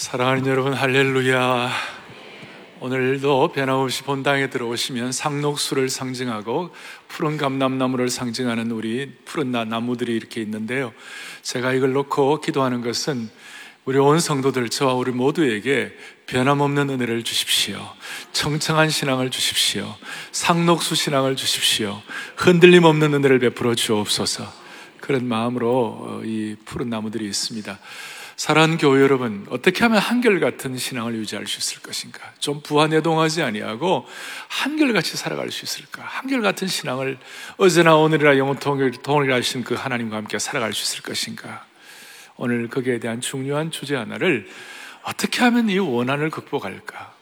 사랑하는 여러분, 할렐루야. 오늘도 변함없이 본당에 들어오시면 상록수를 상징하고 푸른 감람나무를 상징하는 우리 푸른 나무들이 이렇게 있는데요. 제가 이걸 놓고 기도하는 것은 우리 온 성도들, 저와 우리 모두에게 변함없는 은혜를 주십시오. 청청한 신앙을 주십시오. 상록수 신앙을 주십시오. 흔들림 없는 은혜를 베풀어 주옵소서. 그런 마음으로 이 푸른 나무들이 있습니다. 사랑하는 교회 여러분, 어떻게 하면 한결같은 신앙을 유지할 수 있을 것인가? 좀 부하내동하지 아니하고 한결같이 살아갈 수 있을까? 한결같은 신앙을 어제나 오늘이나 영원 통일 하신 그 하나님과 함께 살아갈 수 있을 것인가? 오늘 거기에 대한 중요한 주제 하나를 어떻게 하면 이 원한을 극복할까?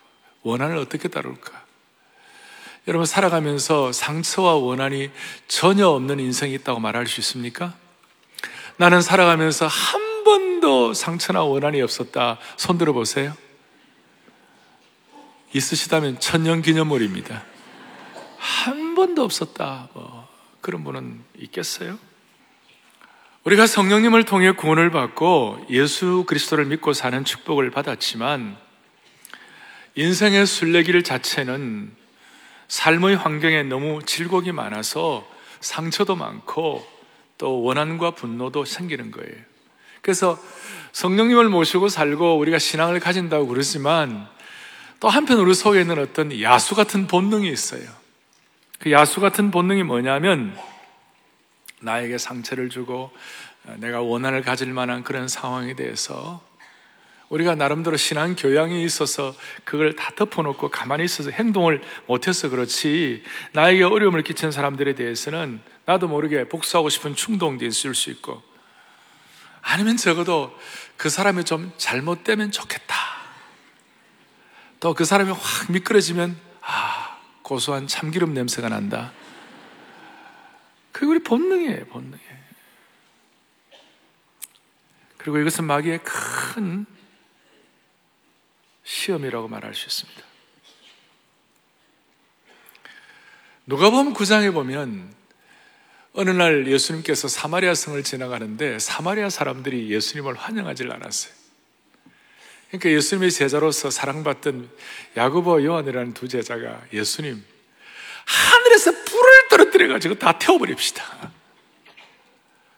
원한을 어떻게 다룰까? 여러분 살아가면서 상처와 원한이 전혀 없는 인생이 있다고 말할 수 있습니까? 나는 살아가면서 한 번도 상처나 원한이 없었다. 손 들어 보세요. 있으시다면 천년 기념물입니다. 한 번도 없었다. 뭐 그런 분은 있겠어요? 우리가 성령님을 통해 구원을 받고 예수 그리스도를 믿고 사는 축복을 받았지만 인생의 순례길 자체는 삶의 환경에 너무 질곡이 많아서 상처도 많고 또 원한과 분노도 생기는 거예요. 그래서 성령님을 모시고 살고 우리가 신앙을 가진다고 그러지만 또 한편 우리 속에는 어떤 야수 같은 본능이 있어요. 그 야수 같은 본능이 뭐냐면 나에게 상처를 주고 내가 원한을 가질 만한 그런 상황에 대해서 우리가 나름대로 신앙 교양이 있어서 그걸 다 덮어놓고 가만히 있어서 행동을 못해서 그렇지 나에게 어려움을 끼친 사람들에 대해서는 나도 모르게 복수하고 싶은 충동도 있을 수 있고 아니면 적어도 그 사람이 좀 잘못되면 좋겠다. 또 그 사람이 확 미끄러지면 아 고소한 참기름 냄새가 난다. 그게 우리 본능이에요, 본능이에요. 그리고 이것은 마귀의 큰 시험이라고 말할 수 있습니다. 누가 보면 9장에 보면 어느 날 예수님께서 사마리아 성을 지나가는데 사마리아 사람들이 예수님을 환영하지 않았어요. 그러니까 예수님의 제자로서 사랑받던 야고보 요한이라는 두 제자가 예수님 하늘에서 불을 떨어뜨려 가지고 다 태워버립시다.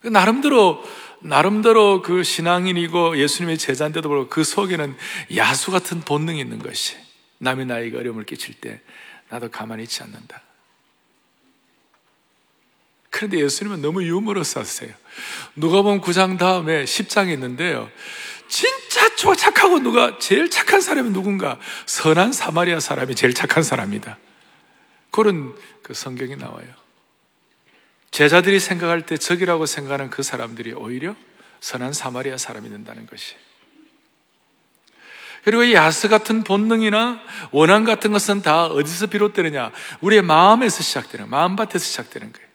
나름대로 나름대로 그 신앙인이고 예수님의 제자인데도 불구하고 그 속에는 야수 같은 본능이 있는 것이 남의 나에게 어려움을 끼칠 때 나도 가만히 있지 않는다. 그런데 예수님은 너무 유머러스하세요. 누가 보면 9장 다음에 10장이 있는데요. 진짜 착하고 누가 제일 착한 사람이 누군가? 선한 사마리아 사람이 제일 착한 사람이다. 그런 그 성경이 나와요. 제자들이 생각할 때 적이라고 생각하는 그 사람들이 오히려 선한 사마리아 사람이 된다는 것이. 그리고 이 야스 같은 본능이나 원한 같은 것은 다 어디서 비롯되느냐? 우리의 마음에서 시작되는, 마음밭에서 시작되는 거예요.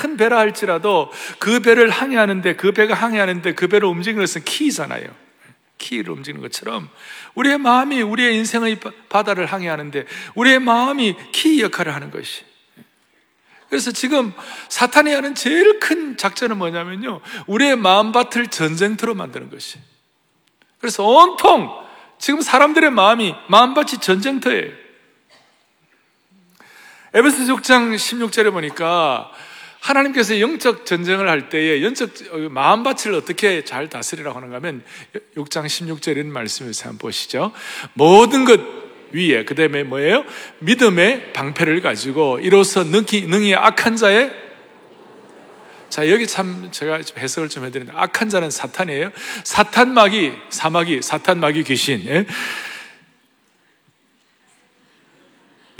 큰 배라 할지라도 그 배를 항해하는데 그 배가 항해하는데 그 배를 움직이는 것은 키잖아요. 키를 움직이는 것처럼 우리의 마음이 우리의 인생의 바다를 항해하는데 우리의 마음이 키 역할을 하는 것이. 그래서 지금 사탄이 하는 제일 큰 작전은 뭐냐면요. 우리의 마음밭을 전쟁터로 만드는 것이. 그래서 온통 지금 사람들의 마음이 마음밭이 전쟁터예요. 에베소 6장 16절에 보니까 하나님께서 영적 전쟁을 할 때에 영적 마음밭을 어떻게 잘 다스리라고 하는가 하면 6장 16절에 있는 말씀을 한번 보시죠. 모든 것 위에 그 다음에 뭐예요? 믿음의 방패를 가지고 이로써 능히, 능히 악한 자의 자 여기 참 제가 해석을 좀 해드리는데 악한 자는 사탄이에요. 사탄 마귀 사마귀 사탄 마귀 귀신 예?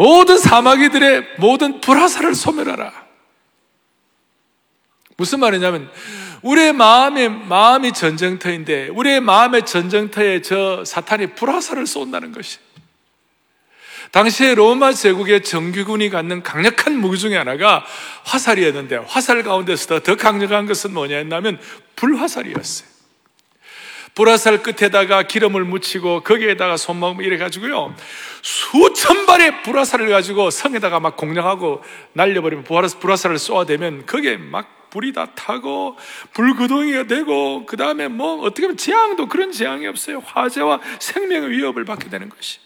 모든 사마귀들의 모든 불화살을 소멸하라. 무슨 말이냐면 우리의 마음이 마음이 전쟁터인데 우리의 마음의 전쟁터에 저 사탄이 불화살을 쏜다는 것이. 당시에 로마 제국의 정규군이 갖는 강력한 무기 중에 하나가 화살이었는데 화살 가운데서도 더 강력한 것은 뭐냐 했냐면 불화살이었어요. 불화살 끝에다가 기름을 묻히고 거기에다가 손목 이래 가지고요 수천 발의 불화살을 가지고 성에다가 막 공략하고 날려버리면 불화살을 쏘아대면 거기에 막 불이 다 타고 불구덩이가 되고 그 다음에 뭐 어떻게 보면 재앙도 그런 재앙이 없어요. 화재와 생명의 위협을 받게 되는 것이.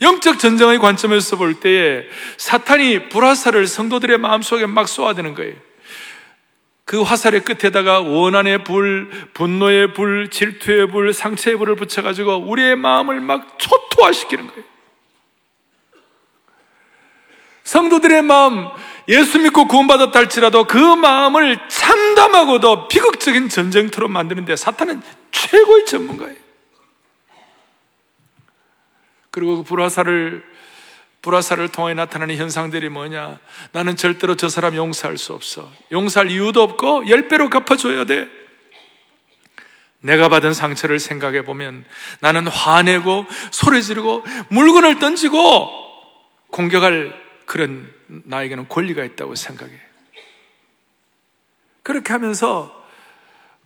영적 전쟁의 관점에서 볼 때에 사탄이 불화살을 성도들의 마음속에 막 쏘아대는 거예요. 그 화살의 끝에다가 원한의 불, 분노의 불, 질투의 불, 상처의 불을 붙여가지고 우리의 마음을 막 초토화시키는 거예요. 성도들의 마음, 예수 믿고 구원받았다 할지라도 그 마음을 참담하고도 비극적인 전쟁터로 만드는데 사탄은 최고의 전문가예요. 그리고 그 불화살을 불화살을 통해 나타나는 현상들이 뭐냐? 나는 절대로 저 사람 용서할 수 없어. 용서할 이유도 없고 열 배로 갚아줘야 돼. 내가 받은 상처를 생각해 보면 나는 화내고 소리 지르고 물건을 던지고 공격할 그런 나에게는 권리가 있다고 생각해. 그렇게 하면서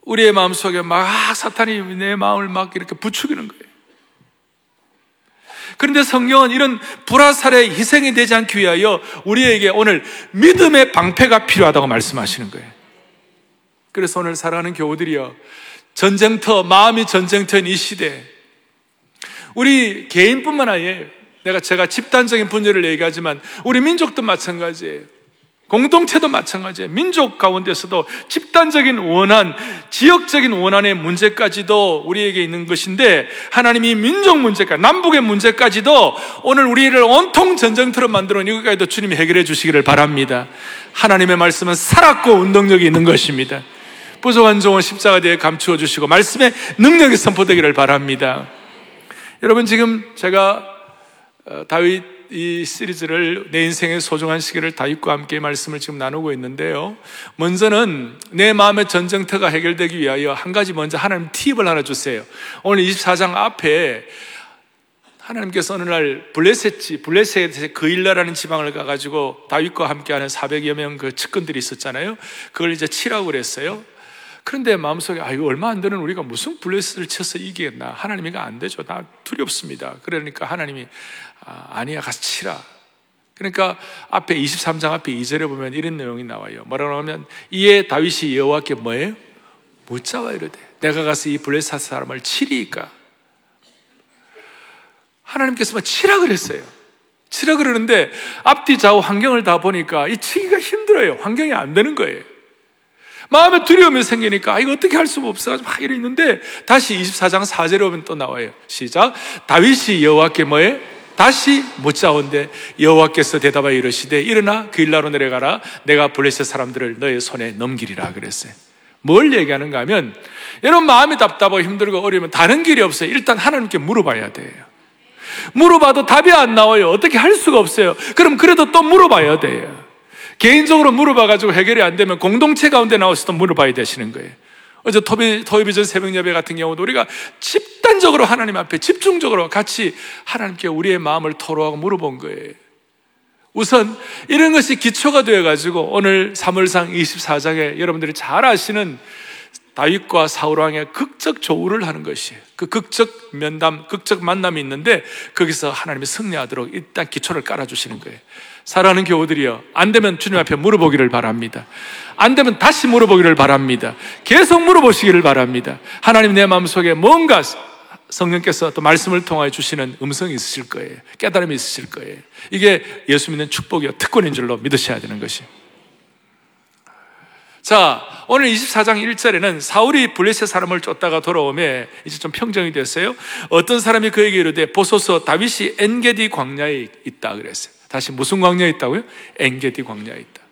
우리의 마음속에 막 사탄이 내 마음을 막 이렇게 부추기는 거예요. 그런데 성경은 이런 불화살의 희생이 되지 않기 위하여 우리에게 오늘 믿음의 방패가 필요하다고 말씀하시는 거예요. 그래서 오늘 살아가는 교우들이여 전쟁터, 마음이 전쟁터인 이 시대 우리 개인뿐만 아니라 내가 제가 집단적인 분열을 얘기하지만 우리 민족도 마찬가지예요. 공동체도 마찬가지예요. 민족 가운데서도 집단적인 원한, 지역적인 원한의 문제까지도 우리에게 있는 것인데 하나님이 민족 문제까지, 남북의 문제까지도 오늘 우리를 온통 전쟁터로 만들어 놓은 이것까지도 주님이 해결해 주시기를 바랍니다. 하나님의 말씀은 살았고 운동력이 있는 것입니다. 부족한 종은 십자가 대에 감추어 주시고 말씀의 능력이 선포되기를 바랍니다. 여러분 지금 제가 어, 다윗 이 시리즈를 내 인생의 소중한 시기를 다윗과 함께 말씀을 지금 나누고 있는데요. 먼저는 내 마음의 전쟁터가 해결되기 위하여 한 가지 먼저 하나님 팁을 하나 주세요. 오늘 24장 앞에 하나님께서 어느 날 블레셋지, 블레셋의 그일라라는 지방을 가가지고 다윗과 함께하는 400여 명 그 측근들이 있었잖아요. 그걸 이제 치라고 그랬어요. 그런데 마음속에 아 이거 얼마 안 되는 우리가 무슨 블레셋을 쳐서 이기겠나 하나님이가 안 되죠 나 두렵습니다 그러니까 하나님이 아, 니야 가서 치라 그러니까 앞에 23장 앞에 2절에 보면 이런 내용이 나와요 뭐라고 하면 이에 다윗이 여호와께 뭐예요? 묻자와 이르되 내가 가서 이 블레셋 사람을 치리까 하나님께서 뭐 치라 그랬어요 치라 그러는데 앞뒤 좌우 환경을 다 보니까 이 치기가 힘들어요 환경이 안 되는 거예요 마음에 두려움이 생기니까 아, 이거 어떻게 할 수가 없어가지고 막 이랬는데 다시 24장 4절에 오면 또 나와요. 시작. 다윗이 여호와께 뭐해? 다시 묻자온데 여호와께서 대답하여 이르시되 일어나 그 일나로 내려가라 내가 블레셋 사람들을 너의 손에 넘기리라 그랬어요. 뭘 얘기하는가 하면 여러분 마음이 답답하고 힘들고 어려우면 다른 길이 없어요. 일단 하나님께 물어봐야 돼요. 물어봐도 답이 안 나와요. 어떻게 할 수가 없어요. 그럼 그래도 또 물어봐야 돼요. 개인적으로 물어봐가지고 해결이 안 되면 공동체 가운데 나와서도 물어봐야 되시는 거예요. 어제 토비전 새벽 예배 같은 경우도 우리가 집단적으로 하나님 앞에 집중적으로 같이 하나님께 우리의 마음을 토로하고 물어본 거예요. 우선 이런 것이 기초가 되어가지고 오늘 3월상 24장에 여러분들이 잘 아시는 다윗과 사울왕의 극적 조우를 하는 것이에요. 그 극적 면담, 극적 만남이 있는데 거기서 하나님이 승리하도록 일단 기초를 깔아주시는 거예요. 사랑하는 교우들이여, 안 되면 주님 앞에 물어보기를 바랍니다. 안 되면 다시 물어보기를 바랍니다. 계속 물어보시기를 바랍니다. 하나님 내 마음속에 뭔가 성령께서 또 말씀을 통하여 주시는 음성이 있으실 거예요. 깨달음이 있으실 거예요. 이게 예수 믿는 축복이요. 특권인 줄로 믿으셔야 되는 것이. 자, 오늘 24장 1절에는 사울이 블레셋 사람을 쫓다가 돌아오며 이제 좀 평정이 됐어요. 어떤 사람이 그에게 이르되 보소서 다윗이 엔게디 광야에 있다 그랬어요. 다시 무슨 광야에 있다고요? 엔게디 광야에 있다.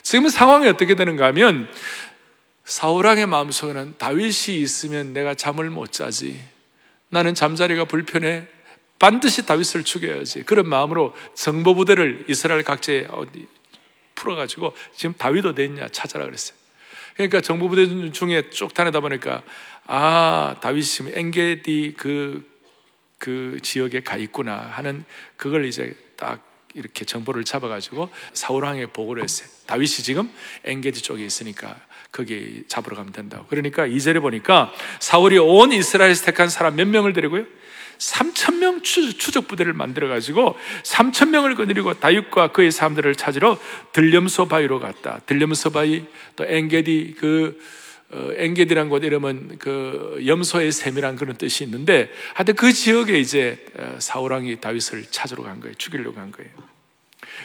지금 상황이 어떻게 되는가 하면 사울왕의 마음속에는 다윗이 있으면 내가 잠을 못 자지. 나는 잠자리가 불편해. 반드시 다윗을 죽여야지. 그런 마음으로 정보 부대를 이스라엘 각지에 어디 풀어가지고 지금 다윗 어디 있냐 찾아라 그랬어요. 그러니까 정보 부대 중에 쭉 다니다 보니까 아 다윗이 지금 엔게디 그, 그 지역에 가 있구나 하는 그걸 이제 딱 이렇게 정보를 잡아가지고 사울 왕에 보고를 했어요. 다윗이 지금 엔게디 쪽에 있으니까 거기 잡으러 가면 된다고. 그러니까 이절에 보니까 사울이 온 이스라엘에서 택한 사람 몇 명을 데리고요? 3천 명 추적 부대를 만들어 가지고 3천 명을 거느리고 다윗과 그의 사람들을 찾으러 들렴소 바위로 갔다. 들렴소 바위 또 엔게디 그 어, 엔게디란 곳 이름은 그 염소의 샘이란 그런 뜻이 있는데 하여튼 그 지역에 이제 어, 사울왕이 다윗을 찾으러 간 거예요. 죽이려고 한 거예요.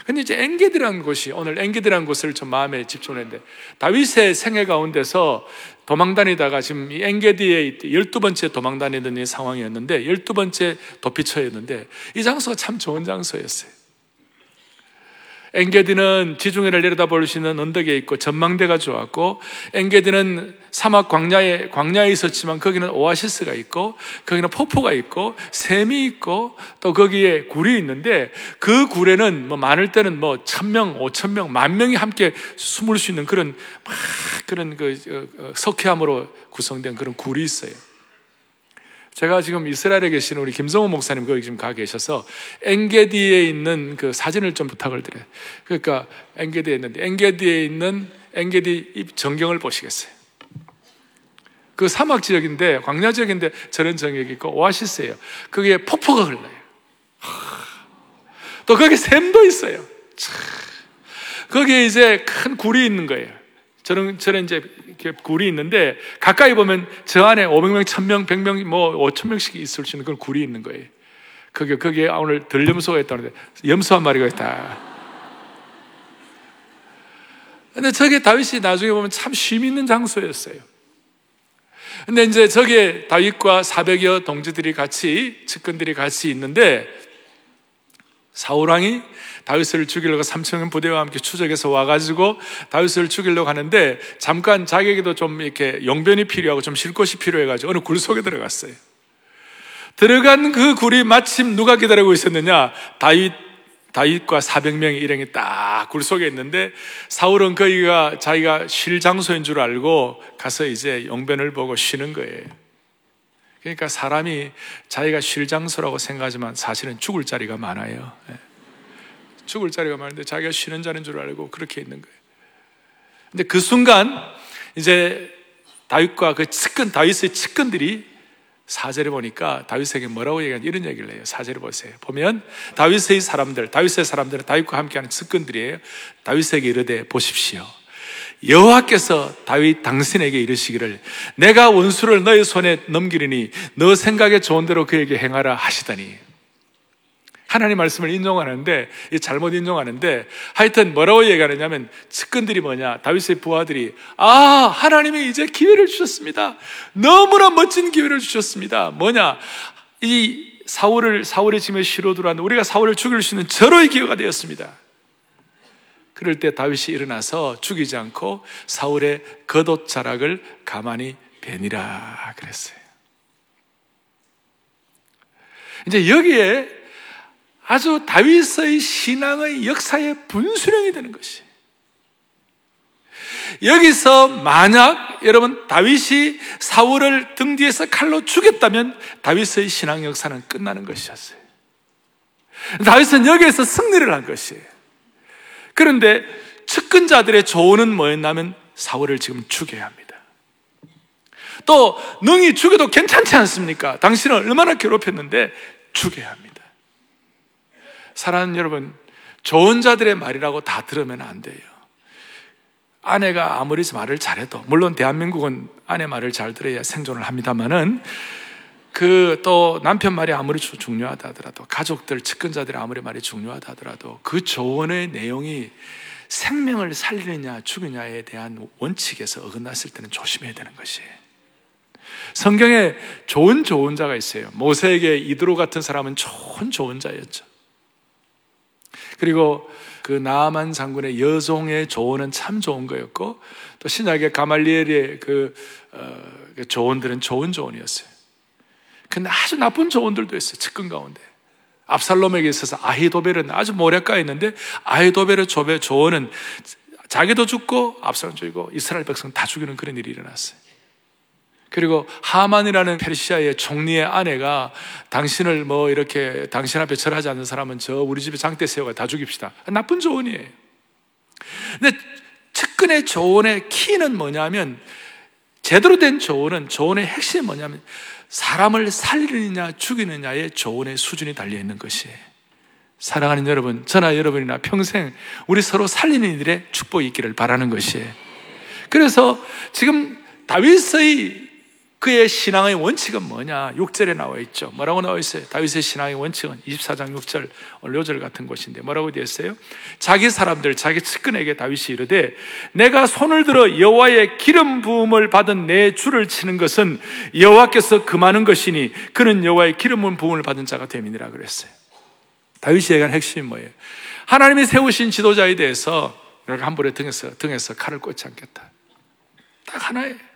근데 이제 엔게디라는 곳이 오늘 엔게디라는 곳을 좀 마음에 집중했는데 다윗의 생애 가운데서 도망다니다가 지금 이 엔게디에 열두 번째 도망다니던 이 상황이었는데 열두 번째 도피처였는데 이 장소가 참 좋은 장소였어요. 엔게디는 지중해를 내려다볼 수 있는 언덕에 있고 전망대가 좋았고 엔게디는 사막 광야에 광야에 있었지만 거기는 오아시스가 있고 거기는 폭포가 있고 샘이 있고 또 거기에 굴이 있는데 그 굴에는 뭐 많을 때는 뭐 천 명, 오천 명, 만 명이 함께 숨을 수 있는 그런 막 그런 그 어, 어, 석회암으로 구성된 그런 굴이 있어요. 제가 지금 이스라엘에 계신 우리 김성호 목사님 거기 지금 가 계셔서 엔게디에 있는 그 사진을 좀 부탁을 드려요. 그러니까 엔게디에 있는데 엔게디에 있는 엔게디 전경을 보시겠어요. 그 사막 지역인데 광야 지역인데 저런 정역이 있고 오아시스예요. 그게 폭포가 흘러요. 또 거기 샘도 있어요. 거기에 이제 큰 굴이 있는 거예요. 저런 저런 이제 굴이 있는데 가까이 보면 저 안에 500명, 1000명, 100명, 뭐 5000명씩 있을 수 있는 그런 굴이 있는 거예요. 그게 거기에 오늘 들염소가 있다는데 염소 한 마리가 있다. 근데 저게 다윗이 나중에 보면 참 쉼 있는 장소였어요. 근데 이제 저게 다윗과 400여 동지들이 같이, 측근들이 같이 있는데 사울 왕이 다윗을 죽이려고 삼천명 부대와 함께 추적해서 와가지고 다윗을 죽이려고 하는데 잠깐 자기에게도 좀 이렇게 용변이 필요하고 좀 쉴 곳이 필요해가지고 어느 굴 속에 들어갔어요. 들어간 그 굴이 마침 누가 기다리고 있었느냐? 다윗 다윗과 400명의 일행이 딱 굴 속에 있는데 사울은 거기가 자기가 쉴 장소인 줄 알고 가서 이제 용변을 보고 쉬는 거예요. 그러니까 사람이 자기가 쉴 장소라고 생각하지만 사실은 죽을 자리가 많아요. 예. 죽을 자리가 많은데 자기가 쉬는 자리인 줄 알고 그렇게 있는 거예요. 근데 그 순간 이제 다윗과 그 측근 다윗의 측근들이 사절에 보니까 다윗에게 뭐라고 얘기하는 이런 얘기를 해요. 사절에 보세요. 보면 다윗의 사람들, 다윗의 사람들은 다윗과 함께하는 측근들이에요. 다윗에게 이르되 보십시오. 여호와께서 다윗 당신에게 이르시기를 내가 원수를 너의 손에 넘기리니 너 생각에 좋은 대로 그에게 행하라 하시다니. 하나님 말씀을 인용하는데 잘못 인용하는데 하여튼 뭐라고 얘기하느냐면 측근들이 뭐냐? 다윗의 부하들이 아 하나님이 이제 기회를 주셨습니다. 너무나 멋진 기회를 주셨습니다. 뭐냐? 이 사울을 사울의 짐에 실어 두라는 우리가 사울을 죽일 수 있는 절호의 기회가 되었습니다 그럴 때 다윗이 일어나서 죽이지 않고 사울의 겉옷 자락을 가만히 베니라 그랬어요 이제 여기에 아주 다윗의 신앙의 역사의 분수령이 되는 것이. 여기서 만약 여러분 다윗이 사울을 등 뒤에서 칼로 죽였다면 다윗의 신앙 역사는 끝나는 것이었어요. 다윗은 여기에서 승리를 한 것이에요. 그런데 측근자들의 조언은 뭐였냐면 사울을 지금 죽여야 합니다. 또 능히 죽여도 괜찮지 않습니까? 당신을 얼마나 괴롭혔는데 죽여야 합니다. 사랑하는 여러분, 좋은 자들의 말이라고 다 들으면 안 돼요. 아내가 아무리 말을 잘해도, 물론 대한민국은 아내 말을 잘 들어야 생존을 합니다만은, 그 또 남편 말이 아무리 중요하다 하더라도, 가족들, 측근자들의 아무리 말이 중요하다 하더라도, 그 조언의 내용이 생명을 살리느냐, 죽이냐에 대한 원칙에서 어긋났을 때는 조심해야 되는 것이에요. 성경에 좋은 조언자가 있어요. 모세에게 이드로 같은 사람은 좋은 조언자였죠. 그리고 그 나아만 장군의 여종의 조언은 참 좋은 거였고 또 신약의 가말리엘의 그, 어, 그 조언들은 좋은 조언이었어요. 근데 아주 나쁜 조언들도 있어요. 측근 가운데. 압살롬에게 있어서 아히도벨은 아주 모략가였는데 아히도벨의 조언은 자기도 죽고 압살롬 죽이고 이스라엘 백성 다 죽이는 그런 일이 일어났어요. 그리고 하만이라는 페르시아의 총리의 아내가 당신을 뭐 이렇게 당신 앞에 절하지 않는 사람은 저 우리 집에 장대 세워가 다 죽입시다. 나쁜 조언이에요. 근데 측근의 조언의 키는 뭐냐면 제대로 된 조언은 조언의 핵심이 뭐냐면 사람을 살리느냐 죽이느냐의 조언의 수준이 달려 있는 것이에요. 사랑하는 여러분, 저나 여러분이나 평생 우리 서로 살리는 일에 축복이 있기를 바라는 것이에요. 그래서 지금 다윗의 그의 신앙의 원칙은 뭐냐? 6절에 나와 있죠. 뭐라고 나와 있어요? 다윗의 신앙의 원칙은 24장 6절, 오늘 요절 같은 것인데 뭐라고 되어 있어요? 자기 사람들, 자기 측근에게 다윗이 이르되 내가 손을 들어 여호와의 기름 부음을 받은 내 주를 치는 것은 여호와께서 금하는 것이니 그는 여호와의 기름 부음을 받은 자가 됨이니라 그랬어요. 다윗이 얘기한 핵심이 뭐예요? 하나님이 세우신 지도자에 대해서 내가 한 번에 등에서 등에서 칼을 꽂지 않겠다. 딱 하나예요.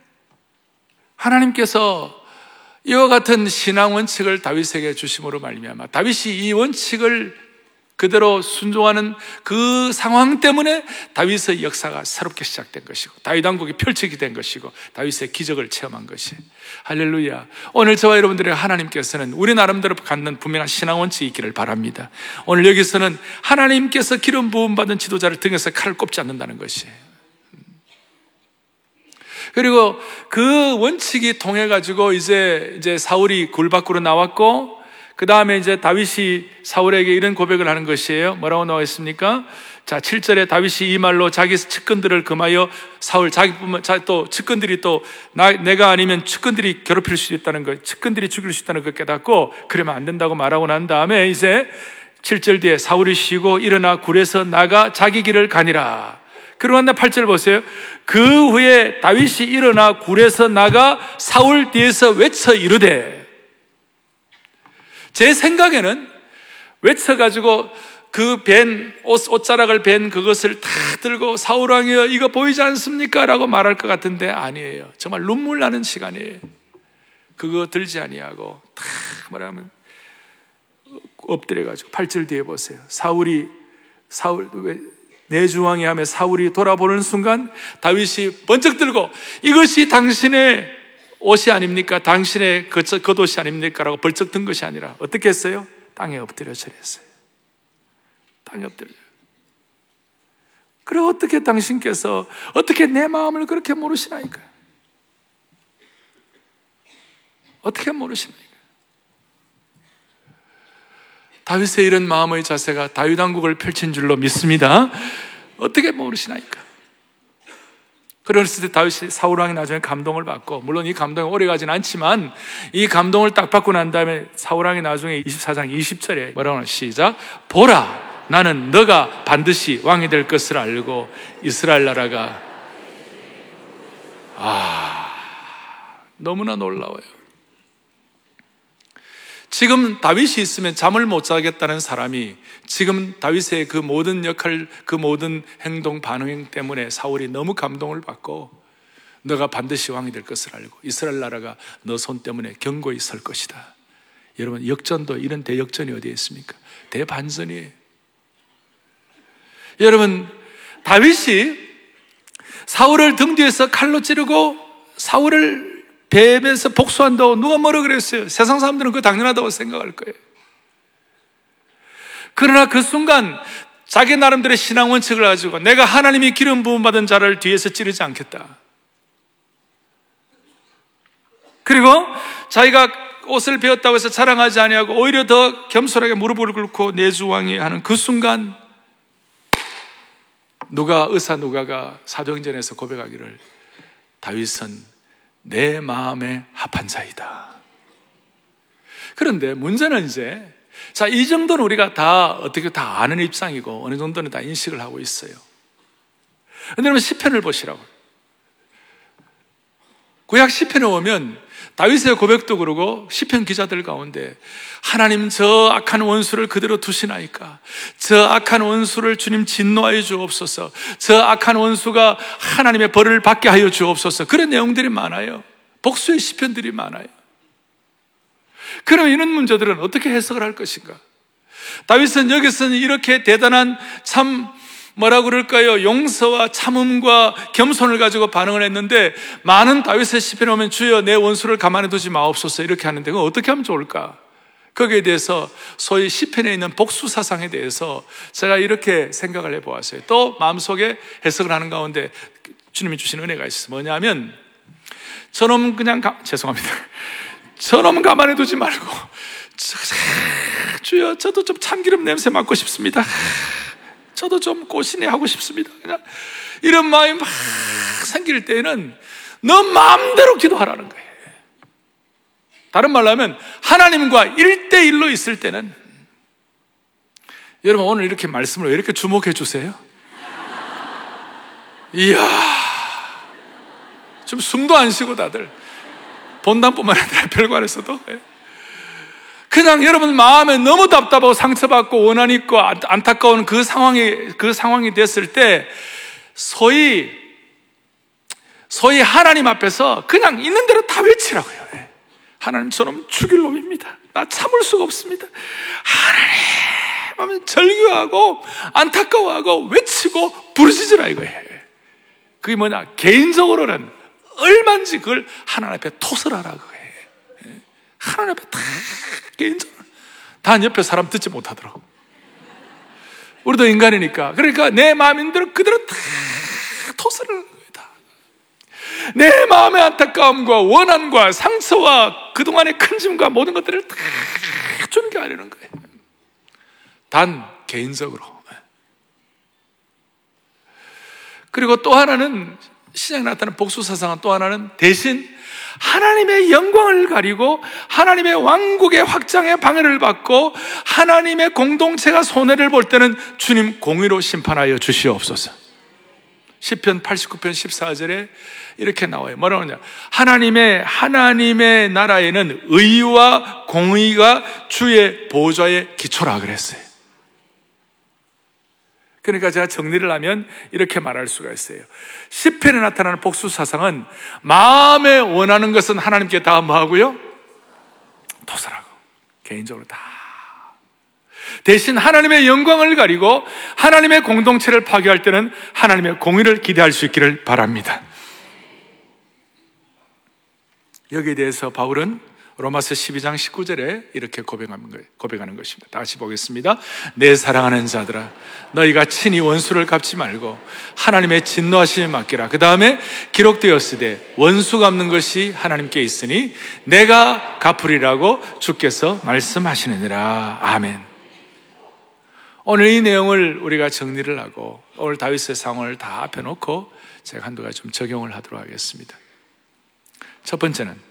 하나님께서 이와 같은 신앙 원칙을 다윗에게 주심으로 말미암아 다윗이 이 원칙을 그대로 순종하는 그 상황 때문에 다윗의 역사가 새롭게 시작된 것이고 다윗 왕국이 펼치게 된 것이고 다윗의 기적을 체험한 것이 할렐루야. 오늘 저와 여러분들의 하나님께서는 우리 나름대로 갖는 분명한 신앙 원칙이 있기를 바랍니다. 오늘 여기서는 하나님께서 기름 부음 받은 지도자를 등에서 칼을 꼽지 않는다는 것이에요. 그리고 그 원칙이 통해 가지고 이제 이제 사울이 굴 밖으로 나왔고 그 다음에 이제 다윗이 사울에게 이런 고백을 하는 것이에요. 뭐라고 나와 있습니까? 자, 7절에 다윗이 이 말로 자기 측근들을 금하여 사울 자기뿐만 또 측근들이 또 나, 내가 아니면 측근들이 괴롭힐 수 있다는 것, 측근들이 죽일 수 있다는 걸 깨닫고 그러면 안 된다고 말하고 난 다음에 이제 7절 뒤에 사울이 쉬고 일어나 굴에서 나가 자기 길을 가니라. 그러나 8절 보세요. 그 후에 다윗이 일어나 굴에서 나가 사울 뒤에서 외쳐 이르되 제 생각에는 외쳐가지고 그 벤, 옷, 옷자락을 벤 그것을 다 들고 사울왕이여 이거 보이지 않습니까? 라고 말할 것 같은데 아니에요. 정말 눈물 나는 시간이에요. 그거 들지 아니하고 다 말하면 엎드려가지고 8절 뒤에 보세요. 사울이 사울 내주왕이 하며 사울이 돌아보는 순간 다윗이 번쩍 들고 이것이 당신의 옷이 아닙니까? 당신의 겉옷이 그 아닙니까? 라고 벌쩍 든 것이 아니라 어떻게 했어요? 땅에 엎드려 절했어요. 땅에 엎드려. 그래 어떻게 당신께서 어떻게 내 마음을 그렇게 모르시나이까? 어떻게 모르십니까? 다윗의 이런 마음의 자세가 다윗 왕국을 펼친 줄로 믿습니다. 어떻게 모르시나이까? 그랬을 때 다윗이 사울 왕이 나중에 감동을 받고 물론 이 감동이 오래 가진 않지만 이 감동을 딱 받고 난 다음에 사울 왕이 나중에 24장 20절에 뭐라고 하나 시작 보라 나는 너가 반드시 왕이 될 것을 알고 이스라엘 나라가 아 너무나 놀라워요. 지금 다윗이 있으면 잠을 못 자겠다는 사람이 지금 다윗의 그 모든 역할, 그 모든 행동, 반응 때문에 사울이 너무 감동을 받고 너가 반드시 왕이 될 것을 알고 이스라엘 나라가 너 손 때문에 견고히 설 것이다. 여러분, 역전도 이런 대역전이 어디에 있습니까? 대반전이에요. 여러분, 다윗이 사울을 등 뒤에서 칼로 찌르고 사울을 배에서 복수한다고 누가 뭐라 그랬어요? 세상 사람들은 그거 당연하다고 생각할 거예요. 그러나 그 순간 자기 나름대로 신앙 원칙을 가지고 내가 하나님이 기름 부음 받은 자를 뒤에서 찌르지 않겠다. 그리고 자기가 옷을 배웠다고 해서 자랑하지 아니하고 오히려 더 겸손하게 무릎을 꿇고 내주왕이 하는 그 순간 누가 의사 누가가 사도행전에서 고백하기를 다윗은 내 마음에 합한 자이다. 그런데 문제는 이제 자, 이 정도는 우리가 다 어떻게 다 아는 입장이고 어느 정도는 다 인식을 하고 있어요. 근데 여러분 시편을 보시라고. 구약 시편에 오면 다윗의 고백도 그러고 시편 기자들 가운데 하나님 저 악한 원수를 그대로 두시나이까? 저 악한 원수를 주님 진노하여 주옵소서. 저 악한 원수가 하나님의 벌을 받게 하여 주옵소서. 그런 내용들이 많아요. 복수의 시편들이 많아요. 그러면 이런 문제들은 어떻게 해석을 할 것인가? 다윗은 여기서는 이렇게 대단한 참 뭐라 그럴까요? 용서와 참음과 겸손을 가지고 반응을 했는데 많은 다윗의 시편에 오면 주여 내 원수를 가만히 두지 마옵소서 이렇게 하는데 그건 어떻게 하면 좋을까? 거기에 대해서 소위 시편에 있는 복수 사상에 대해서 제가 이렇게 생각을 해보았어요. 또 마음속에 해석을 하는 가운데 주님이 주신 은혜가 있어요. 뭐냐면 저놈 그냥 가, 죄송합니다. 저놈 가만히 두지 말고 주여 저도 좀 참기름 냄새 맡고 싶습니다. 저도 좀 꼬시네 하고 싶습니다. 그냥 이런 마음이 막 생길 때는 너 마음대로 기도하라는 거예요. 다른 말로 하면 하나님과 1대1로 있을 때는 여러분 오늘 이렇게 말씀을 왜 이렇게 주목해 주세요? 이야 좀 숨도 안 쉬고 다들 본당뿐만 아니라 별관에서도 예. 그냥 여러분 마음에 너무 답답하고 상처받고 원한 있고 안타까운 그 상황이 그 상황이 됐을 때 소위 소위 하나님 앞에서 그냥 있는 대로 다 외치라고요. 예. 하나님 저놈 죽일 놈입니다. 나 참을 수가 없습니다. 하나님 하면 절규하고 안타까워하고 외치고 부르짖으라 이거예요. 그게 뭐냐? 개인적으로는 얼만지 그걸 하나님 앞에 토설하라 그거예요. 예. 하나님 앞에 다 개인적으로 단 옆에 사람 듣지 못하더라고. 우리도 인간이니까. 그러니까 내 마음인 대로 그대로 다 토설을 내 마음의 안타까움과 원한과 상처와 그동안의 큰 짐과 모든 것들을 다 존경하려는 거예요. 단, 개인적으로. 그리고 또 하나는, 시장에 나타난 복수 사상은 또 하나는 대신 하나님의 영광을 가리고 하나님의 왕국의 확장에 방해를 받고 하나님의 공동체가 손해를 볼 때는 주님 공의로 심판하여 주시옵소서. 10편 89편 14절에 이렇게 나와요. 뭐라고 하냐? 하나님의, 하나님의 나라에는 의와 공의가 주의 보좌의 기초라 그랬어요. 그러니까 제가 정리를 하면 이렇게 말할 수가 있어요. 10편에 나타나는 복수 사상은 마음에 원하는 것은 하나님께 다 뭐하고요? 도설하고. 개인적으로 다. 대신 하나님의 영광을 가리고 하나님의 공동체를 파괴할 때는 하나님의 공의를 기대할 수 있기를 바랍니다. 여기에 대해서 바울은 로마서 12장 19절에 이렇게 고백하는, 것입니다. 다시 보겠습니다. 내 사랑하는 자들아, 너희가 친히 원수를 갚지 말고 하나님의 진노하심에 맡기라. 그 다음에 기록되었으되 원수 갚는 것이 하나님께 있으니 내가 갚으리라고 주께서 말씀하시느니라. 아멘. 오늘 이 내용을 우리가 정리를 하고 오늘 다윗의 상황을 다 앞에 놓고 제가 한두 가지 좀 적용을 하도록 하겠습니다. 첫 번째는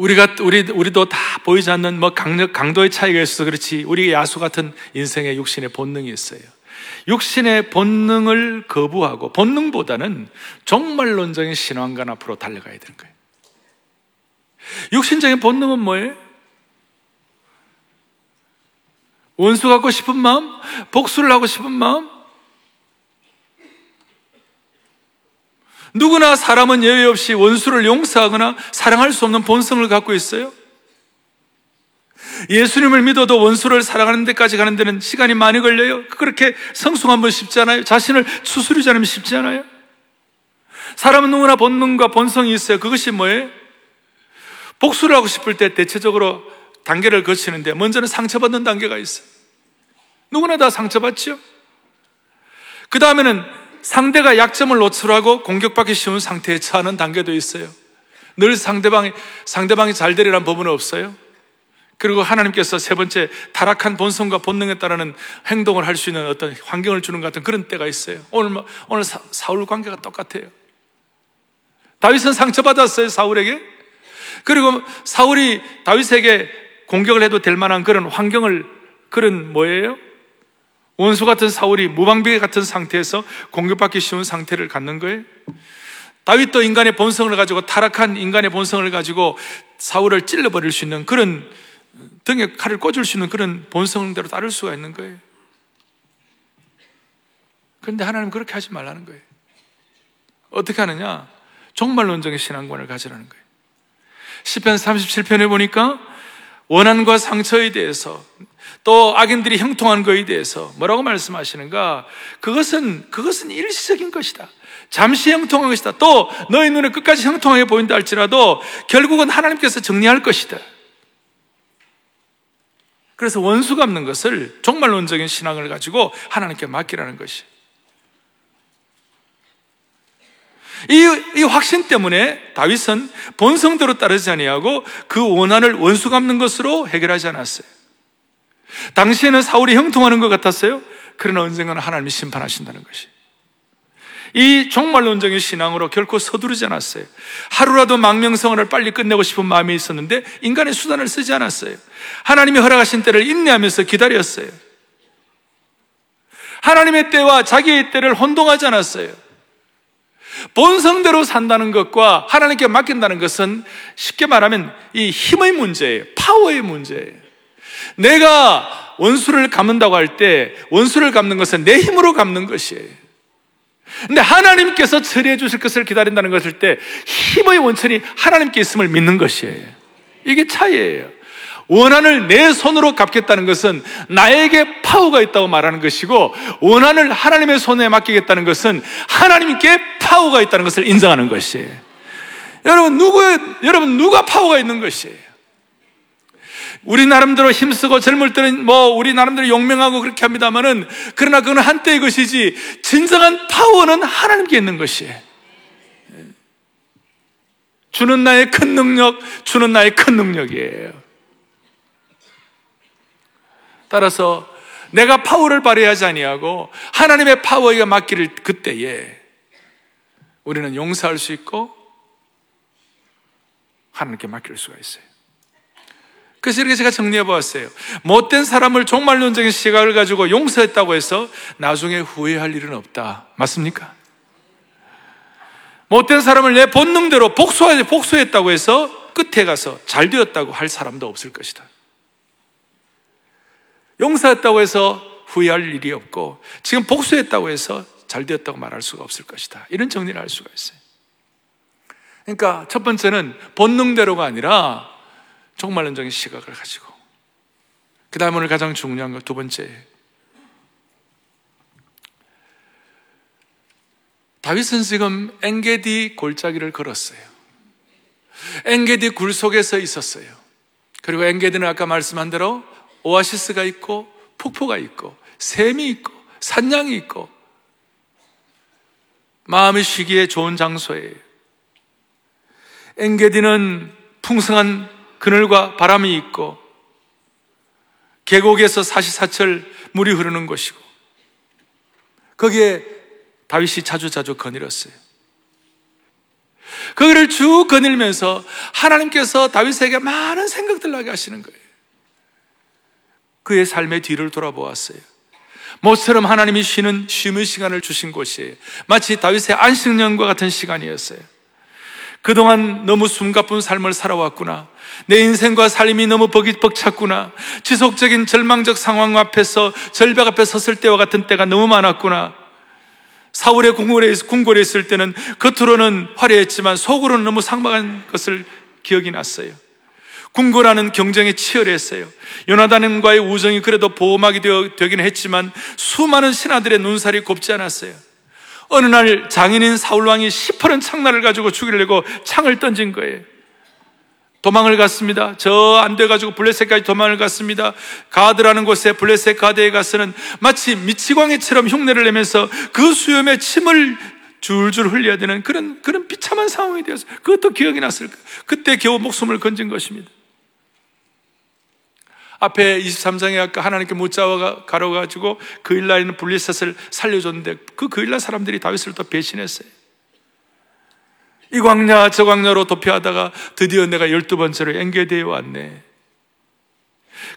우리가 우리 우리도 다 보이지 않는 뭐 강력 강도의 차이가 있어서 그렇지 우리 야수 같은 인생의 육신의 본능이 있어요. 육신의 본능을 거부하고 본능보다는 종말론적인 신앙관 앞으로 달려가야 되는 거예요. 육신적인 본능은 뭐예요? 원수 갖고 싶은 마음, 복수를 하고 싶은 마음, 누구나 사람은 예외 없이 원수를 용서하거나 사랑할 수 없는 본성을 갖고 있어요. 예수님을 믿어도 원수를 사랑하는 데까지 가는 데는 시간이 많이 걸려요. 그렇게 성숙한 번 쉽지 않아요. 자신을 수술이지 않으면 쉽지 않아요. 사람은 누구나 본능과 본성이 있어요. 그것이 뭐예요? 복수를 하고 싶을 때 대체적으로 단계를 거치는데 먼저는 상처받는 단계가 있어요. 누구나 다 상처받죠? 그 다음에는 상대가 약점을 노출하고 공격받기 쉬운 상태에 처하는 단계도 있어요. 늘 상대방이, 상대방이 잘 되리란 법은 없어요. 그리고 하나님께서 세 번째 타락한 본성과 본능에 따르는 행동을 할 수 있는 어떤 환경을 주는 것 같은 그런 때가 있어요. 오늘 뭐, 오늘 사, 사울 관계가 똑같아요. 다윗은 상처받았어요, 사울에게. 그리고 사울이 다윗에게 공격을 해도 될 만한 그런 환경을, 그런 뭐예요? 원수 같은 사울이 무방비 같은 상태에서 공격받기 쉬운 상태를 갖는 거예요. 다윗도 인간의 본성을 가지고 타락한 인간의 본성을 가지고 사울을 찔러버릴 수 있는 그런 등에 칼을 꽂을 수 있는 그런 본성대로 따를 수가 있는 거예요. 그런데 하나님 그렇게 하지 말라는 거예요. 어떻게 하느냐? 종말론적인 신앙관을 가지라는 거예요. 10편 37편에 보니까 원한과 상처에 대해서 또 악인들이 형통한 것에 대해서 뭐라고 말씀하시는가? 그것은, 그것은 일시적인 것이다. 잠시 형통한 것이다. 또 너희 눈에 끝까지 형통하게 보인다 할지라도 결국은 하나님께서 정리할 것이다. 그래서 원수 갚는 것을 종말론적인 신앙을 가지고 하나님께 맡기라는 것이. 이, 이 확신 때문에 다윗은 본성대로 따르지 아니하고 그 원한을 원수 갚는 것으로 해결하지 않았어요. 당시에는 사울이 형통하는 것 같았어요. 그러나 언젠가는 하나님이 심판하신다는 것이. 이 종말론적인 신앙으로 결코 서두르지 않았어요. 하루라도 망명성을 빨리 끝내고 싶은 마음이 있었는데 인간의 수단을 쓰지 않았어요. 하나님이 허락하신 때를 인내하면서 기다렸어요. 하나님의 때와 자기의 때를 혼동하지 않았어요. 본성대로 산다는 것과 하나님께 맡긴다는 것은 쉽게 말하면 이 힘의 문제예요. 파워의 문제예요. 내가 원수를 갚는다고 할 때 원수를 갚는 것은 내 힘으로 갚는 것이에요. 근데 하나님께서 처리해 주실 것을 기다린다는 것일 때 힘의 원천이 하나님께 있음을 믿는 것이에요. 이게 차이예요. 원한을 내 손으로 갚겠다는 것은 나에게 파워가 있다고 말하는 것이고 원한을 하나님의 손에 맡기겠다는 것은 하나님께 파워가 있다는 것을 인정하는 것이에요. 여러분 누구 여러분 누가 파워가 있는 것이에요? 우리 나름대로 힘쓰고 젊을 때는 뭐 우리 나름대로 용맹하고 그렇게 합니다만은 그러나 그건 한때의 것이지 진정한 파워는 하나님께 있는 것이에요. 주는 나의 큰 능력, 주는 나의 큰 능력이에요. 따라서 내가 파워를 발휘하지 아니하고 하나님의 파워가 맡기를 그때에 우리는 용서할 수 있고 하나님께 맡길 수가 있어요. 그래서 이렇게 제가 정리해 보았어요. 못된 사람을 종말론적인 시각을 가지고 용서했다고 해서 나중에 후회할 일은 없다. 맞습니까? 못된 사람을 내 본능대로 복수했다고 해서 끝에 가서 잘 되었다고 할 사람도 없을 것이다. 용서했다고 해서 후회할 일이 없고 지금 복수했다고 해서 잘 되었다고 말할 수가 없을 것이다. 이런 정리를 할 수가 있어요. 그러니까 첫 번째는 본능대로가 아니라 종말론적인 시각을 가지고 그 다음 오늘 가장 중요한 것 두 번째 다윗은 지금 엔게디 골짜기를 걸었어요. 엔게디 굴 속에서 있었어요. 그리고 엔게디는 아까 말씀한 대로 오아시스가 있고 폭포가 있고 샘이 있고 산양이 있고 마음이 쉬기에 좋은 장소예요. 엔게디는 풍성한 그늘과 바람이 있고 계곡에서 사시사철 물이 흐르는 곳이고 거기에 다윗이 자주자주 거닐었어요. 거기를 쭉 거닐면서 하나님께서 다윗에게 많은 생각들 나게 하시는 거예요. 그의 삶의 뒤를 돌아보았어요. 모처럼 하나님이 쉬는 쉼의 시간을 주신 곳이에요. 마치 다윗의 안식년과 같은 시간이었어요. 그동안 너무 숨가쁜 삶을 살아왔구나. 내 인생과 삶이 너무 벅찼구나. 지속적인 절망적 상황 앞에서 절벽 앞에 섰을 때와 같은 때가 너무 많았구나. 사울의 궁궐에, 있을 때는 겉으로는 화려했지만 속으로는 너무 상박한 것을 기억이 났어요. 궁궐하는 경쟁이 치열했어요. 요나단과의 우정이 그래도 보호막이 되긴 했지만 수많은 신하들의 눈살이 곱지 않았어요. 어느 날 장인인 사울왕이 시퍼런 창날을 가지고 죽이려고 창을 던진 거예요. 도망을 갔습니다. 저 안 돼가지고 블레셋까지 도망을 갔습니다. 가드라는 곳에 블레셋 가드에 가서는 마치 미치광이처럼 흉내를 내면서 그 수염에 침을 줄줄 흘려야 되는 그런, 그런 비참한 상황이 되어서 그것도 기억이 났을까. 그때 겨우 목숨을 건진 것입니다. 앞에 23장에 아까 하나님께 못 잡아 가려가지고 그 일날 있는 블리셋을 살려줬는데 그 그일날 사람들이 다윗을 또 배신했어요. 이 광야 저 광야로 도피하다가 드디어 내가 열두 번째로 엔게디에 왔네.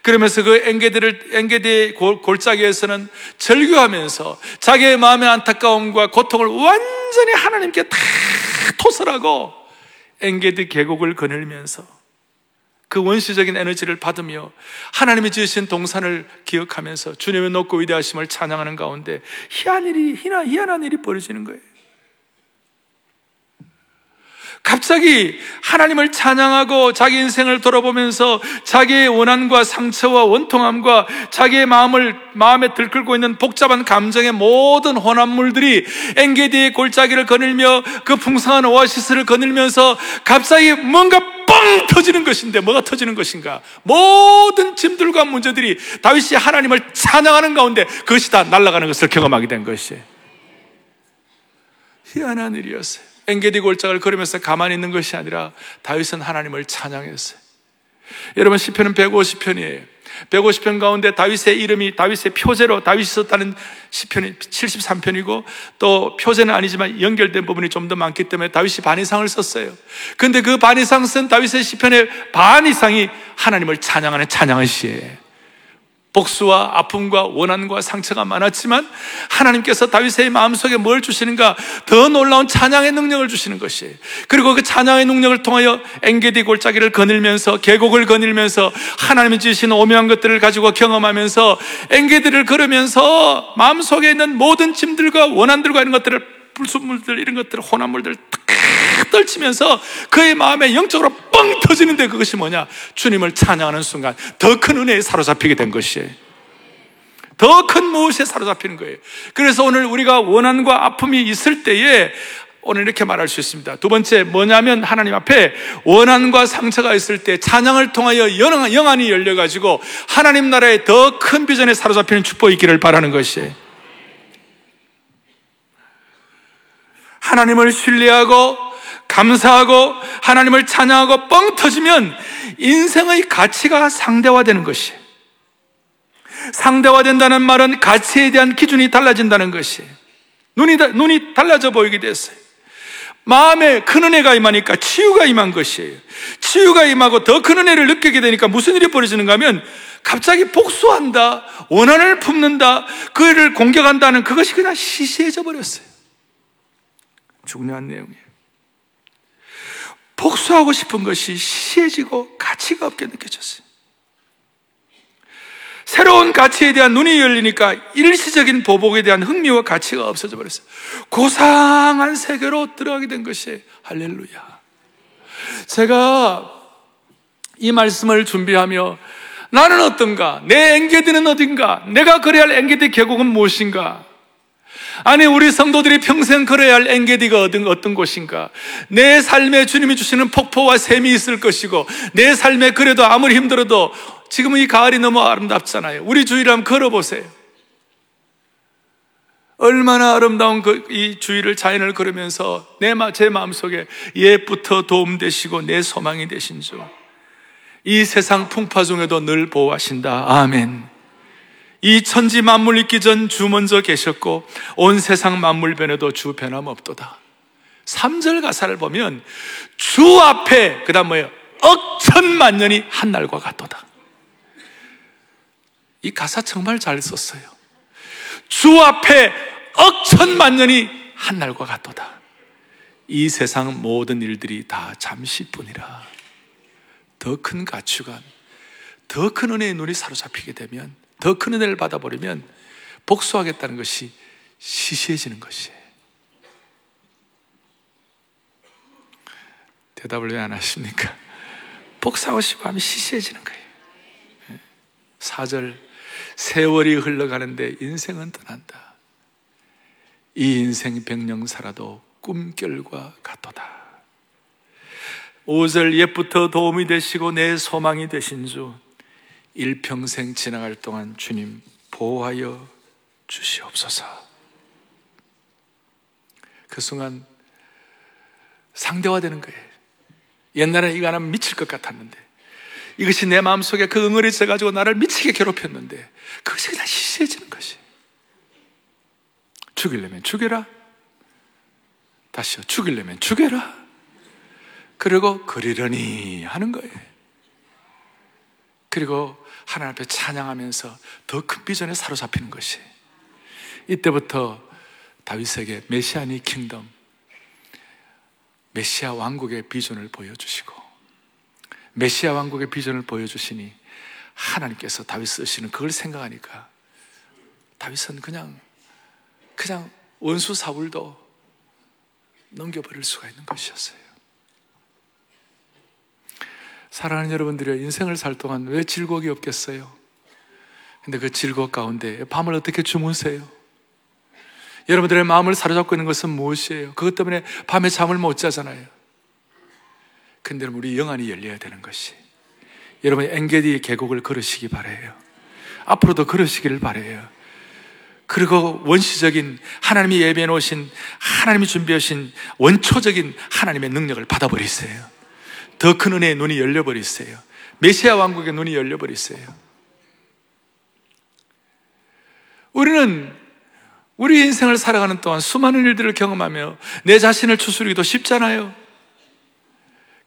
그러면서 그 엔게디를 엔게디 골짜기에서는 절규하면서 자기의 마음의 안타까움과 고통을 완전히 하나님께 다 토설하고 엔게디 계곡을 거닐면서 그 원시적인 에너지를 받으며 하나님이 지으신 동산을 기억하면서 주님의 높고 위대하심을 찬양하는 가운데 희한 일이, 희한, 희한한 일이 벌어지는 거예요. 갑자기 하나님을 찬양하고 자기 인생을 돌아보면서 자기의 원한과 상처와 원통함과 자기의 마음을 마음에 들끓고 있는 복잡한 감정의 모든 혼합물들이 엔게디의 골짜기를 거닐며 그 풍성한 오아시스를 거닐면서 갑자기 뭔가 뻥 터지는 것인데 뭐가 터지는 것인가? 모든 짐들과 문제들이 다윗이 하나님을 찬양하는 가운데 그것이 다 날아가는 것을 경험하게 된 것이에요. 희한한 일이었어요. 엔게디 골짜기를 걸으면서 가만히 있는 것이 아니라 다윗은 하나님을 찬양했어요. 여러분 시편은 150편이에요. 150편 가운데 다윗의 이름이 다윗의 표제로 다윗이 썼다는 시편이 73편이고 또 표제는 아니지만 연결된 부분이 좀 더 많기 때문에 다윗이 반 이상을 썼어요. 근데 그 반 이상 쓴 다윗의 시편의 반 이상이 하나님을 찬양하는 찬양의 시예요. 복수와 아픔과 원한과 상처가 많았지만 하나님께서 다윗의 마음속에 뭘 주시는가 더 놀라운 찬양의 능력을 주시는 것이에요. 그리고 그 찬양의 능력을 통하여 엥게디 골짜기를 거닐면서 계곡을 거닐면서 하나님이 주신 오묘한 것들을 가지고 경험하면서 엥게디를 걸으면서 마음속에 있는 모든 짐들과 원한들과 이런 것들을 불순물들 이런 것들 혼합물들 떨치면서 그의 마음에 영적으로 뻥 터지는데 그것이 뭐냐? 주님을 찬양하는 순간 더 큰 은혜에 사로잡히게 된 것이에요. 더 큰 무엇에 사로잡히는 거예요. 그래서 오늘 우리가 원한과 아픔이 있을 때에 오늘 이렇게 말할 수 있습니다. 두 번째, 뭐냐면 하나님 앞에 원한과 상처가 있을 때 찬양을 통하여 영안이 열려가지고 하나님 나라의 더 큰 비전에 사로잡히는 축복이 있기를 바라는 것이에요. 하나님을 신뢰하고 감사하고 하나님을 찬양하고 뻥 터지면 인생의 가치가 상대화되는 것이 상대화된다는 말은 가치에 대한 기준이 달라진다는 것이 눈이, 눈이 달라져 보이게 됐어요. 마음에 큰 은혜가 임하니까 치유가 임한 것이에요. 치유가 임하고 더 큰 은혜를 느끼게 되니까 무슨 일이 벌어지는가 하면 갑자기 복수한다, 원한을 품는다, 그를 공격한다는 그것이 그냥 시시해져 버렸어요. 중요한 내용이에요. 복수하고 싶은 것이 시해지고 가치가 없게 느껴졌어요. 새로운 가치에 대한 눈이 열리니까 일시적인 보복에 대한 흥미와 가치가 없어져 버렸어요. 고상한 세계로 들어가게 된 것이 할렐루야. 제가 이 말씀을 준비하며 나는 어떤가? 내 앵게디는 어딘가? 내가 그래야 할 앵게디 계곡은 무엇인가? 아니, 우리 성도들이 평생 걸어야 할 엔게디가 어떤, 어떤 곳인가? 내 삶에 주님이 주시는 폭포와 샘이 있을 것이고, 내 삶에 그래도 아무리 힘들어도 지금 이 가을이 너무 아름답잖아요. 우리 주위를 한번 걸어보세요. 얼마나 아름다운 그, 이 주위를 자연을 걸으면서 내, 제 마음속에 옛부터 도움되시고 내 소망이 되신 주. 이 세상 풍파 중에도 늘 보호하신다. 아멘. 이 천지 만물 있기 전 주 먼저 계셨고 온 세상 만물 변해도 주 변함없도다. 3절 가사를 보면 주 앞에 그다음 뭐예요? 억천만 년이 한 날과 같도다. 이 가사 정말 잘 썼어요. 주 앞에 억천만 년이 한 날과 같도다. 이 세상 모든 일들이 다 잠시뿐이라. 더 큰 가치관, 더 큰 은혜의 눈이 사로잡히게 되면 더 큰 은혜를 받아버리면 복수하겠다는 것이 시시해지는 것이에요. 대답을 왜 안 하십니까? 복수하고 싶어 하면 시시해지는 거예요. 4절, 세월이 흘러가는데 인생은 떠난다. 이 인생 백령 살아도 꿈결과 같도다. 5절, 옛부터 도움이 되시고 내 소망이 되신 주, 일평생 지나갈 동안 주님 보호하여 주시옵소서. 그 순간 상대화되는 거예요. 옛날에 이거 하면 미칠 것 같았는데 이것이 내 마음속에 그 응어리 있어가지고 나를 미치게 괴롭혔는데 그것이 그냥 시시해지는 것이. 죽이려면 죽여라. 다시요. 죽이려면 죽여라. 그리고 그리려니 하는 거예요 그리고 하나님 앞에 찬양하면서 더 큰 비전에 사로잡히는 것이 이때부터 다윗에게 메시아니 킹덤 메시아 왕국의 비전을 보여주시고 메시아 왕국의 비전을 보여주시니 하나님께서 다윗 쓰시는 그걸 생각하니까 다윗은 그냥 그냥 원수 사울도 넘겨버릴 수가 있는 것이었어요. 사랑하는 여러분들이 인생을 살 동안 왜 즐거움이 없겠어요? 근데 그 즐거움 가운데 밤을 어떻게 주무세요? 여러분들의 마음을 사로잡고 있는 것은 무엇이에요? 그것 때문에 밤에 잠을 못 자잖아요. 근데 우리 영안이 열려야 되는 것이 여러분이 엔게디 계곡을 걸으시기 바래요. 앞으로도 걸으시기를 바래요. 그리고 원시적인 하나님이 예배해 놓으신 하나님이 준비하신 원초적인 하나님의 능력을 받아버리세요. 더 큰 은혜의 눈이 열려버리세요. 메시아 왕국의 눈이 열려버리세요. 우리는 우리 인생을 살아가는 동안 수많은 일들을 경험하며 내 자신을 추스르기도 쉽잖아요.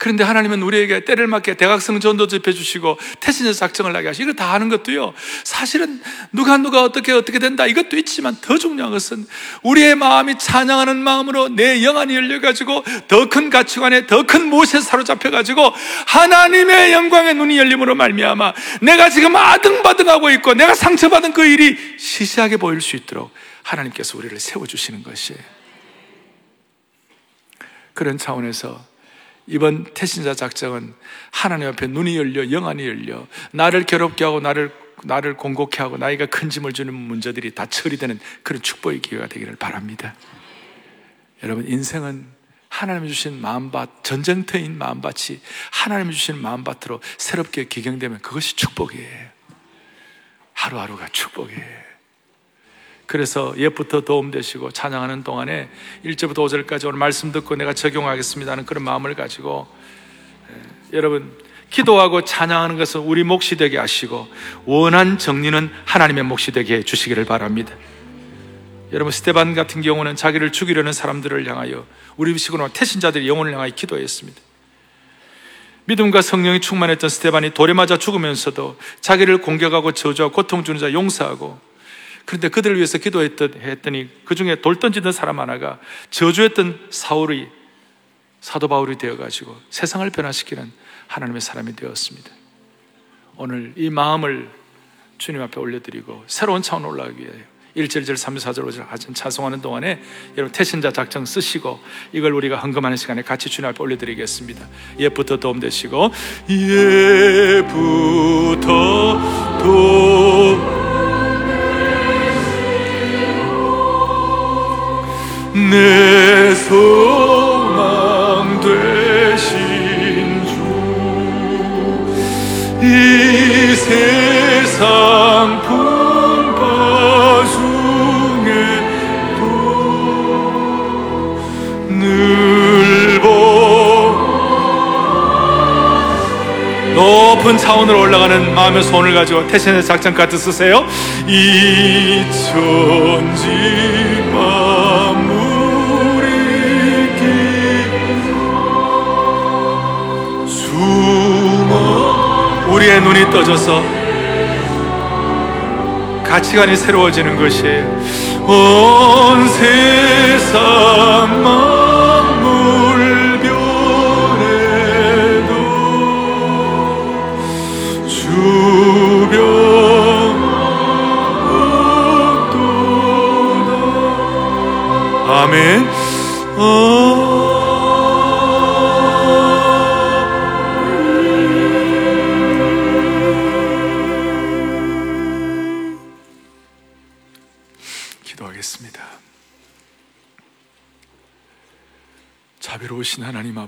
그런데 하나님은 우리에게 때를 맞게 대각성 전도 집해 주시고 태신자 작정을 나게 하시고 이거 다 하는 것도요. 사실은 누가 누가 어떻게 어떻게 된다. 이것도 있지만 더 중요한 것은 우리의 마음이 찬양하는 마음으로 내 영안이 열려가지고 더 큰 가치관에 더 큰 못에 사로잡혀가지고 하나님의 영광의 눈이 열림으로 말미암아 내가 지금 아등바등하고 있고 내가 상처받은 그 일이 시시하게 보일 수 있도록 하나님께서 우리를 세워주시는 것이에요 그런 차원에서 이번 태신자 작정은 하나님 앞에 눈이 열려 영안이 열려 나를 괴롭게 하고 나를 나를 공곡해 하고 나이가 큰 짐을 주는 문제들이 다 처리되는 그런 축복의 기회가 되기를 바랍니다. 여러분 인생은 하나님이 주신 마음밭 전쟁터인 마음밭이 하나님이 주신 마음밭으로 새롭게 기경되면 그것이 축복이에요. 하루하루가 축복이에요. 그래서 옛부터 도움되시고 찬양하는 동안에 1절부터 5절까지 오늘 말씀 듣고 내가 적용하겠습니다는 그런 마음을 가지고 예, 여러분 기도하고 찬양하는 것은 우리 몫이 되게 하시고 원한 정리는 하나님의 몫이 되게 해 주시기를 바랍니다. 여러분 스테반 같은 경우는 자기를 죽이려는 사람들을 향하여 우리 식으로 태신자들이 영혼을 향하여 기도했습니다. 믿음과 성령이 충만했던 스테반이 돌에 맞아 죽으면서도 자기를 공격하고 저주하고 고통 주는 자 용서하고 그런데 그들을 위해서 기도했더니 그 중에 돌 던지던 사람 하나가 저주했던 사울이 사도 바울이 되어가지고 세상을 변화시키는 하나님의 사람이 되었습니다. 오늘 이 마음을 주님 앞에 올려드리고 새로운 차원 올라가기 위해 1절, 2절, 3절, 4절, 5절 하진 찬송하는 동안에 여러분 태신자 작정 쓰시고 이걸 우리가 헌금하는 시간에 같이 주님 앞에 올려드리겠습니다. 예부터 도움 되시고 예부터 도움 내 소망 되신 주 이 세상 풍파 중에도 늘 높은 차원으로 올라가는 마음의 손을 가지고 태신의 작전 카드 쓰세요. 이 천지 우리의 눈이 떠져서 가치관이 새로워지는 것이 온 세상 만물 변해도 주변 없도다. 아멘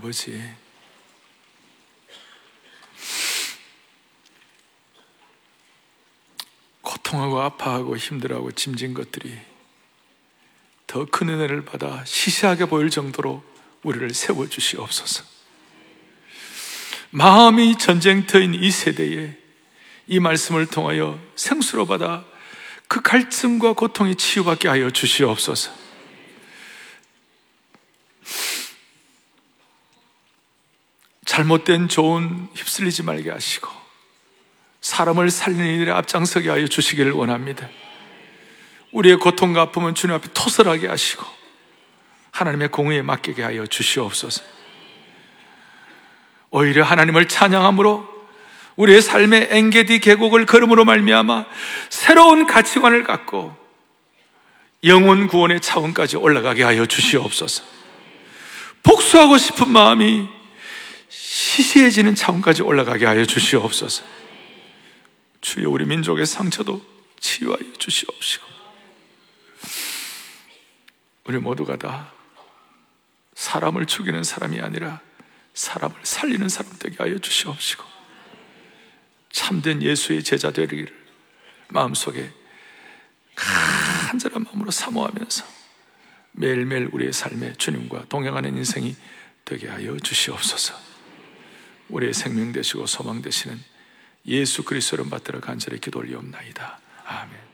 아버지, 고통하고 아파하고 힘들어하고 짐진 것들이 더 큰 은혜를 받아 시시하게 보일 정도로 우리를 세워주시옵소서. 마음이 전쟁터인 이 세대에 이 말씀을 통하여 생수로 받아 그 갈증과 고통이 치유받게 하여 주시옵소서. 잘못된 좋은 휩쓸리지 말게 하시고 사람을 살리는 일에 앞장서게 하여 주시기를 원합니다. 우리의 고통과 아픔은 주님 앞에 토설하게 하시고 하나님의 공의에 맡기게 하여 주시옵소서. 오히려 하나님을 찬양함으로 우리의 삶의 엔게디 계곡을 걸음으로 말미암아 새로운 가치관을 갖고 영혼 구원의 차원까지 올라가게 하여 주시옵소서. 복수하고 싶은 마음이 시시해지는 차원까지 올라가게 하여 주시옵소서. 주여 우리 민족의 상처도 치유하여 주시옵시고 우리 모두가 다 사람을 죽이는 사람이 아니라 사람을 살리는 사람 되게 하여 주시옵시고 참된 예수의 제자 되기를 마음속에 간절한 마음으로 사모하면서 매일매일 우리의 삶에 주님과 동행하는 인생이 되게 하여 주시옵소서. 우리의 생명 되시고 소망 되시는 예수 그리스도를 받들어 간절히 기도 올리옵나이다. 아멘.